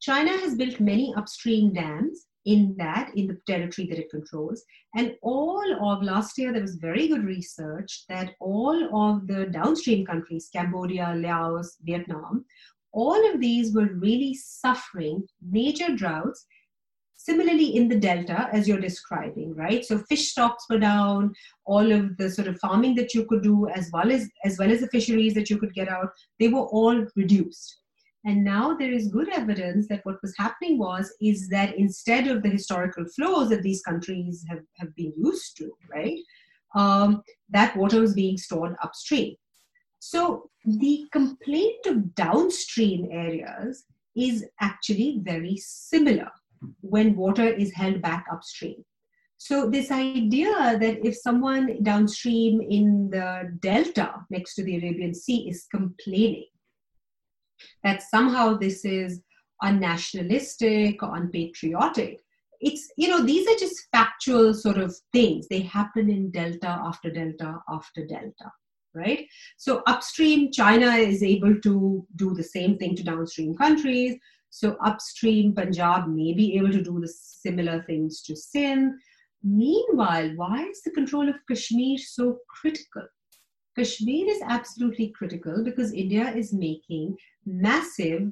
China has built many upstream dams in that, in the territory that it controls. And all of last year, there was very good research that all of the downstream countries, Cambodia, Laos, Vietnam, all of these were really suffering major droughts. Similarly, in the delta, as you're describing, right? So fish stocks were down. All of the sort of farming that you could do, as well as as well as the fisheries that you could get out, they were all reduced. And now there is good evidence that what was happening was is that instead of the historical flows that these countries have, have been used to, right, um, that water was being stored upstream. So the complaint of downstream areas is actually very similar when water is held back upstream. So this idea that if someone downstream in the delta next to the Arabian Sea is complaining that somehow this is unnationalistic or unpatriotic. It's, you know, these are just factual sort of things. They happen in delta after delta after delta, right? So upstream, China is able to do the same thing to downstream countries. So upstream, Punjab may be able to do the similar things to Sindh. Meanwhile, why is the control of Kashmir so critical? Kashmir is absolutely critical because India is making massive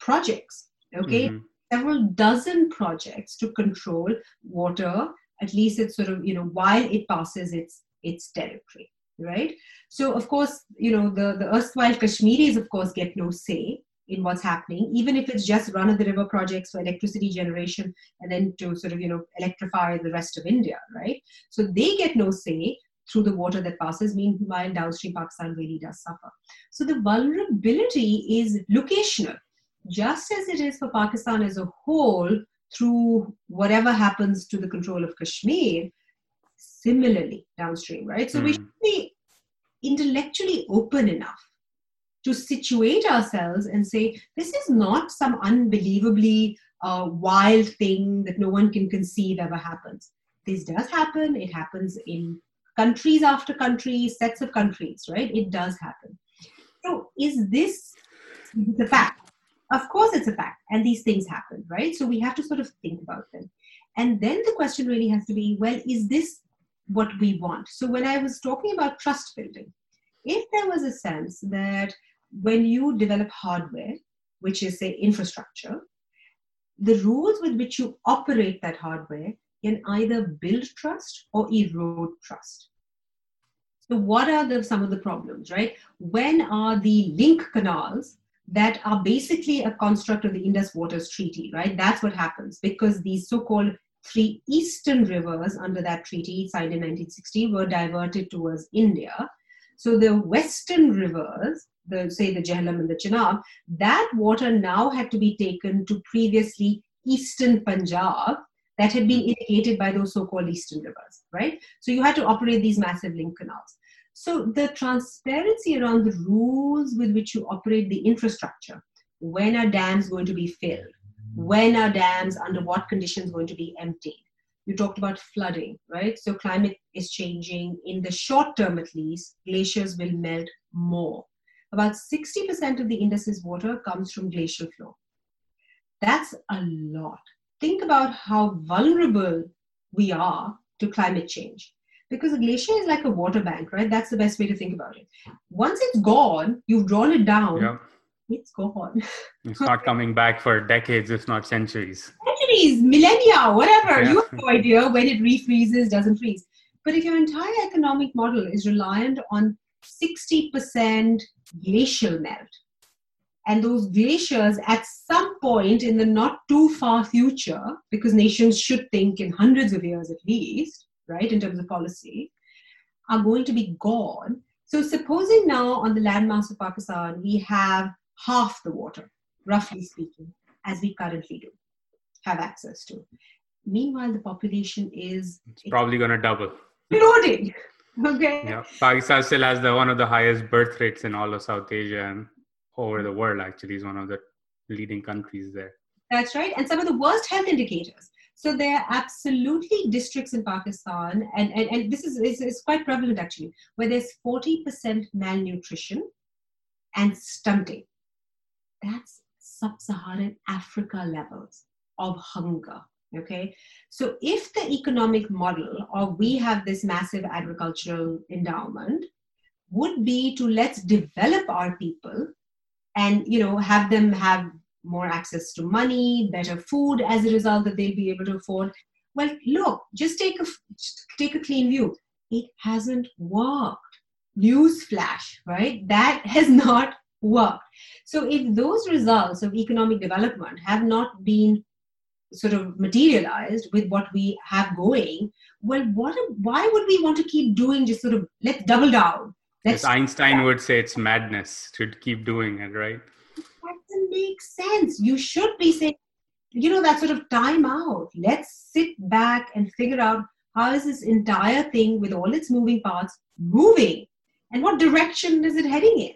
projects, okay? Mm-hmm. Several dozen projects to control water, at least it's sort of, you know, while it passes its its territory, right? So of course, you know, the, the erstwhile Kashmiris, of course, get no say in what's happening, even if it's just run of the river projects for electricity generation and then to sort of, you know, electrify the rest of India, right? So they get no say through the water that passes. Meanwhile, downstream Pakistan really does suffer. So the vulnerability is locational, just as it is for Pakistan as a whole through whatever happens to the control of Kashmir, similarly downstream, right? So mm. we hmm. should be intellectually open enough to situate ourselves and say, this is not some unbelievably uh, wild thing that no one can conceive ever happens. This does happen. It happens in countries after countries, sets of countries, right? It does happen. So, is this the fact? Of course, it's a fact, and these things happen, right? So, we have to sort of think about them. And then the question really has to be well, is this what we want? So, when I was talking about trust building, if there was a sense that when you develop hardware, which is, say, infrastructure, the rules with which you operate that hardware can either build trust or erode trust. So, what are the, some of the problems, right? When are the link canals that are basically a construct of the Indus Waters Treaty, right? That's what happens because these so called three eastern rivers under that treaty signed in 1960 were diverted towards India. So, the western rivers, the, say the Jhelum and the Chenab, that water now had to be taken to previously eastern Punjab that had been mm. irrigated by those so-called eastern rivers, right? So you had to operate these massive link canals. So the transparency around the rules with which you operate the infrastructure, when are dams going to be filled? When are dams under what conditions going to be emptied? You talked about flooding, right? So climate is changing. In the short term, at least, glaciers will melt more. About 60% of the Indus's water comes from glacial flow. That's a lot think about how vulnerable we are to climate change. Because a glacier is like a water bank, right? That's the best way to think about it. Once it's gone, you've drawn it down, yeah. it's gone. It's not coming back for decades, if not centuries. Centuries, millennia, whatever. Yeah. You have no idea when it refreezes, doesn't freeze. But if your entire economic model is reliant on 60% glacial melt, and those glaciers at some point in the not too far future because nations should think in hundreds of years at least right in terms of policy are going to be gone. So supposing now on the landmass of pakistan we have half the water roughly speaking as we currently do have access to. Meanwhile the population is it's probably going to double. exploding okay? Yeah pakistan still has the one of the highest birth rates in all of south asia and over the world actually is one of the leading countries there. That's right. And some of the worst health indicators. So there are absolutely districts in pakistan and, and, and this is, is, is quite prevalent actually where there's 40% malnutrition and stunting. That's sub-saharan africa levels of hunger okay? So if the economic model of we have this massive agricultural endowment would be to let's develop our people and you know have them have more access to money better food as a result that they'll be able to afford. Well look just take a take a clean view. It hasn't worked. News flash right? That has not worked. So if those results of economic development have not been sort of materialized with what we have going well what why would we want to keep doing just sort of let's double down as Einstein would say, it's madness to keep doing it, right? That doesn't make sense. You should be saying, you know, that sort of time out. Let's sit back and figure out how is this entire thing with all its moving parts moving and what direction is it heading in?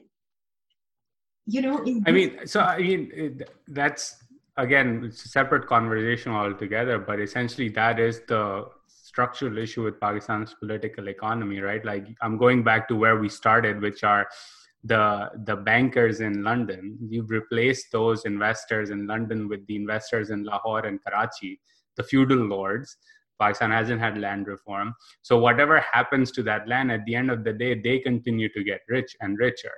You know, I mean, so I mean, that's again, it's a separate conversation altogether, but essentially that is the structural issue with Pakistan's political economy, right? Like I'm going back to where we started, which are the the bankers in London. You've replaced those investors in London with the investors in Lahore and Karachi, the feudal lords. Pakistan hasn't had land reform. So whatever happens to that land, at the end of the day, they continue to get rich and richer.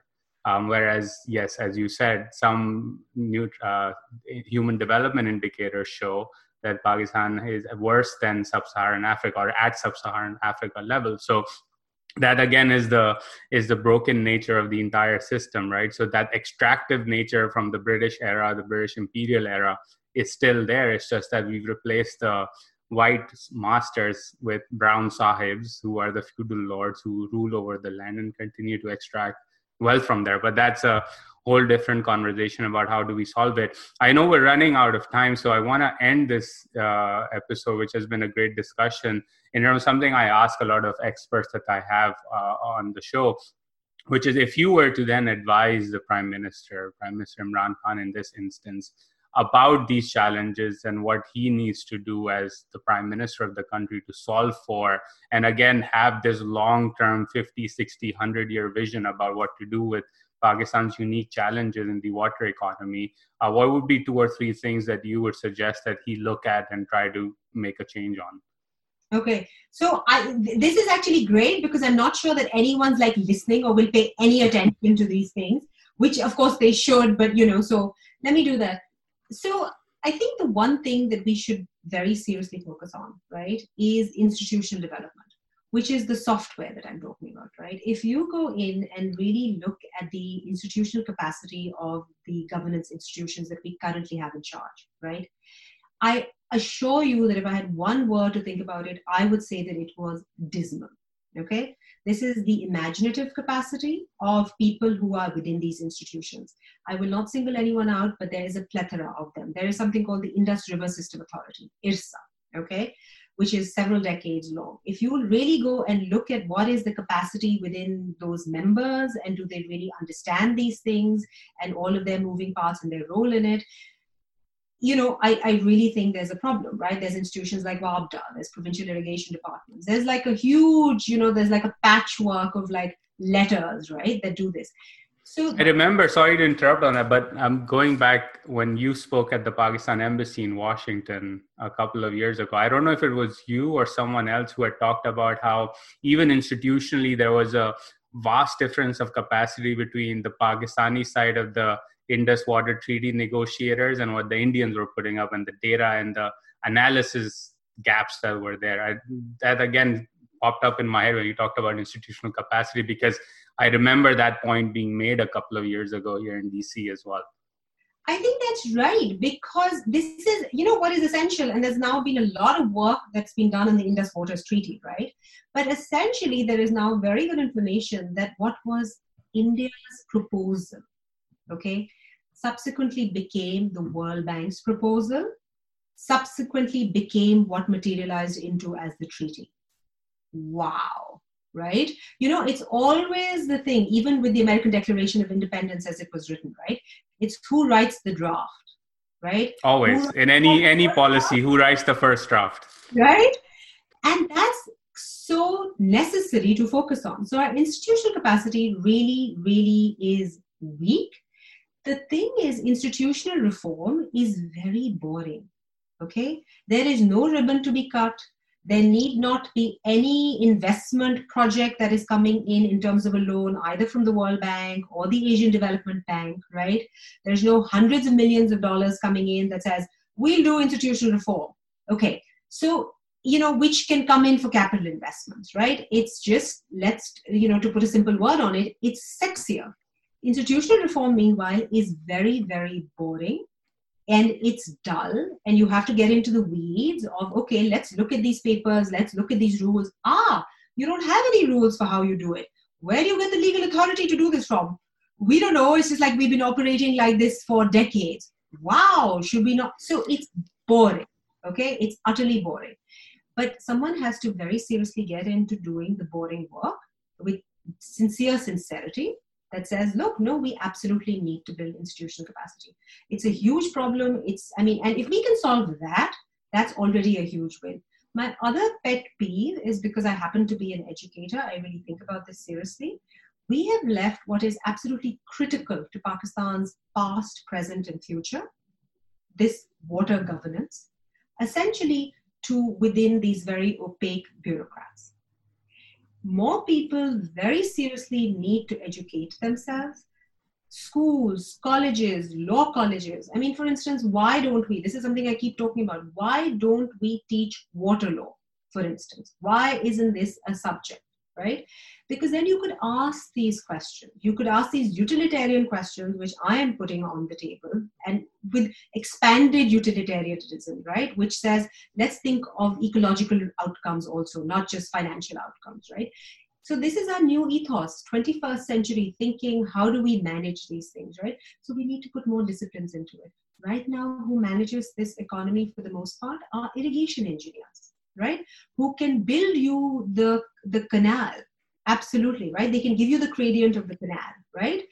Um, whereas, yes, as you said, some new uh, human development indicators show that Pakistan is worse than sub-Saharan Africa or at sub-Saharan Africa level. So that again is the is the broken nature of the entire system, right? So that extractive nature from the British era, the British imperial era, is still there. It's just that we've replaced the white masters with brown sahibs who are the feudal lords who rule over the land and continue to extract wealth from there but that's a whole different conversation about how do we solve it. I know we're running out of time so i want to end this uh, episode which has been a great discussion in terms of something i ask a lot of experts that i have uh, on the show which is if you were to then advise the prime minister prime minister imran khan in this instance about these challenges and what he needs to do as the prime minister of the country to solve for and again have this long term 50 60 100 year vision about what to do with Pakistan's unique challenges in the water economy, uh, what would be two or three things that you would suggest that he look at and try to make a change on? Okay, so I, this is actually great because I'm not sure that anyone's like listening or will pay any attention to these things, which of course they should, but you know, so let me do that. So I think the one thing that we should very seriously focus on, right, is institutional development which is the software that I'm talking about, right? If you go in and really look at the institutional capacity of the governance institutions that we currently have in charge, right? I assure you that if I had one word to think about it, I would say that it was dismal. Okay? This is the imaginative capacity of people who are within these institutions. I will not single anyone out, but there is a plethora of them. There is something called the Indus River System Authority, IRSA. Okay? Which is several decades long. If you really go and look at what is the capacity within those members and do they really understand these things and all of their moving parts and their role in it, you know, I, I really think there's a problem, right? There's institutions like WAPDA, there's provincial irrigation departments. There's like a huge, you know, there's like a patchwork of like letters, right, that do this. I remember, sorry to interrupt on that, but I'm going back when you spoke at the Pakistan embassy in Washington a couple of years ago. I don't know if it was you or someone else who had talked about how even institutionally there was a vast difference of capacity between the Pakistani side of the Indus Water Treaty negotiators and what the Indians were putting up and the data and the analysis gaps that were there. I, that again popped up in my head when you talked about institutional capacity because I remember that point being made a couple of years ago here in DC as well. I think that's right because this is, you know, what is essential, and there's now been a lot of work that's been done on the Indus Waters Treaty, right? But essentially, there is now very good information that what was India's proposal, okay, subsequently became the World Bank's proposal, subsequently became what materialized into as the treaty. Wow, right? You know, it's always the thing, even with the American Declaration of Independence as it was written, right? It's who writes the draft, right? Always in any any policy, who writes the first draft, right? And that's so necessary to focus on. So our institutional capacity really, really is weak. The thing is, institutional reform is very boring. Okay, there is no ribbon to be cut there need not be any investment project that is coming in in terms of a loan either from the world bank or the asian development bank right? There's no hundreds of millions of dollars coming in that says we'll do institutional reform. Okay so you know which can come in for capital investments right? It's just let's you know to put a simple word on it it's sexier. Institutional reform meanwhile is very very boring and it's dull and you have to get into the weeds of okay let's look at these papers let's look at these rules. Ah you don't have any rules for how you do it. Where do you get the legal authority to do this from? We don't know. It's just like we've been operating like this for decades. Wow should we not? So it's boring okay? It's utterly boring. But someone has to very seriously get into doing the boring work with sincere sincerity that says, look, no, we absolutely need to build institutional capacity. It's a huge problem. It's, I mean, and if we can solve that, that's already a huge win. My other pet peeve is because I happen to be an educator, I really think about this seriously. We have left what is absolutely critical to Pakistan's past, present, and future this water governance, essentially to within these very opaque bureaucrats more people very seriously need to educate themselves. Schools colleges law colleges. I mean for instance why don't we this is something i keep talking about why don't we teach water law for instance? Why isn't this a subject right? Because then you could ask these questions. You could ask these utilitarian questions which i am putting on the table and with expanded utilitarianism right? Which says let's think of ecological outcomes also not just financial outcomes right? So this is our new ethos 21st century thinking how do we manage these things right? So we need to put more disciplines into it. Right now who manages this economy for the most part are irrigation engineers right? Who can build you the the canal. Absolutely right? They can give you the gradient of the canal right?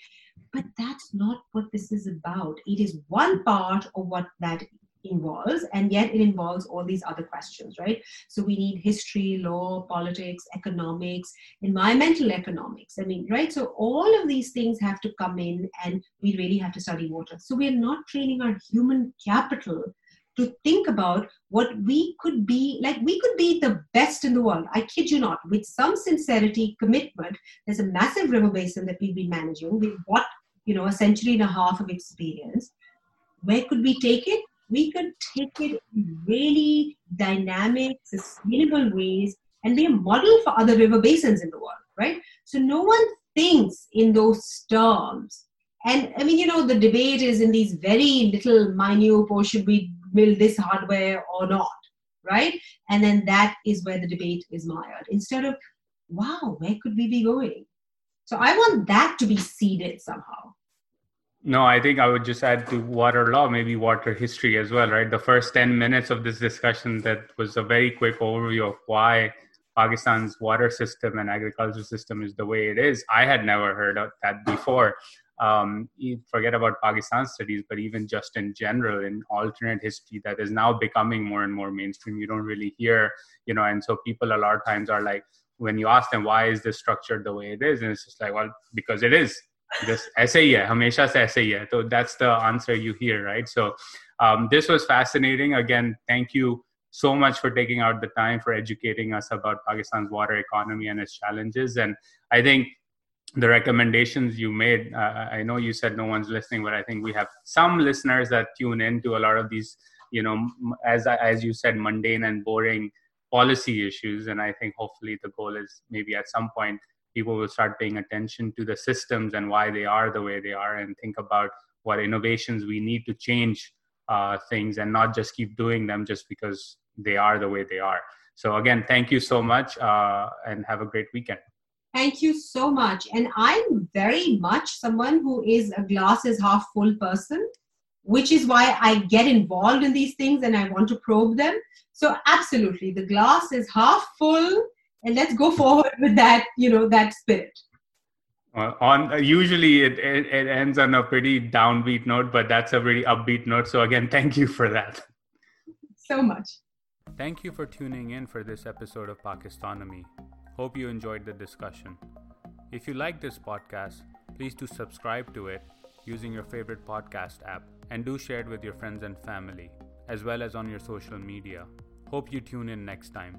But that's not what this is about. It is one part of what that involves and yet it involves all these other questions right? So we need history law politics economics environmental economics. I mean right? So all of these things have to come in and we really have to study water. So we're not training our human capital to think about what we could be like we could be the best in the world. I kid you not. With some sincerity commitment there's a massive river basin that we've been managing. We've got you know a century and a half of experience. Where could we take it? We could take it in really dynamic sustainable ways and be a model for other river basins in the world right? So no one thinks in those terms. And i mean you know the debate is in these very little minute or should we build this hardware or not, right? And then that is where the debate is mired. Instead of, wow, where could we be going? So I want that to be seeded somehow. No, I think I would just add to water law, maybe water history as well, right? The first 10 minutes of this discussion, that was a very quick overview of why Pakistan's water system and agriculture system is the way it is. I had never heard of that before um, forget about Pakistan studies, but even just in general, in alternate history that is now becoming more and more mainstream, you don't really hear, you know, and so people a lot of times are like, when you ask them why is this structured the way it is, and it's just like, well, because it is. This essay, yeah, hamesha se essay, yeah. So that's the answer you hear, right? So um, this was fascinating. Again, thank you so much for taking out the time for educating us about Pakistan's water economy and its challenges. And I think the recommendations you made uh, i know you said no one's listening but i think we have some listeners that tune in to a lot of these you know as as you said mundane and boring policy issues and i think hopefully the goal is maybe at some point people will start paying attention to the systems and why they are the way they are and think about what innovations we need to change uh, things and not just keep doing them just because they are the way they are. So again, thank you so much uh, and have a great weekend. Thank you so much. And I'm very much someone who is a glass is half full person, which is why I get involved in these things and I want to probe them. So absolutely, the glass is half full, and let's go forward with that, you know, that spirit. Uh, on uh, usually it, it, it ends on a pretty downbeat note, but that's a really upbeat note. So again, thank you for that. So much. Thank you for tuning in for this episode of Pakistonomy. Hope you enjoyed the discussion. If you like this podcast, please do subscribe to it using your favorite podcast app and do share it with your friends and family, as well as on your social media. Hope you tune in next time.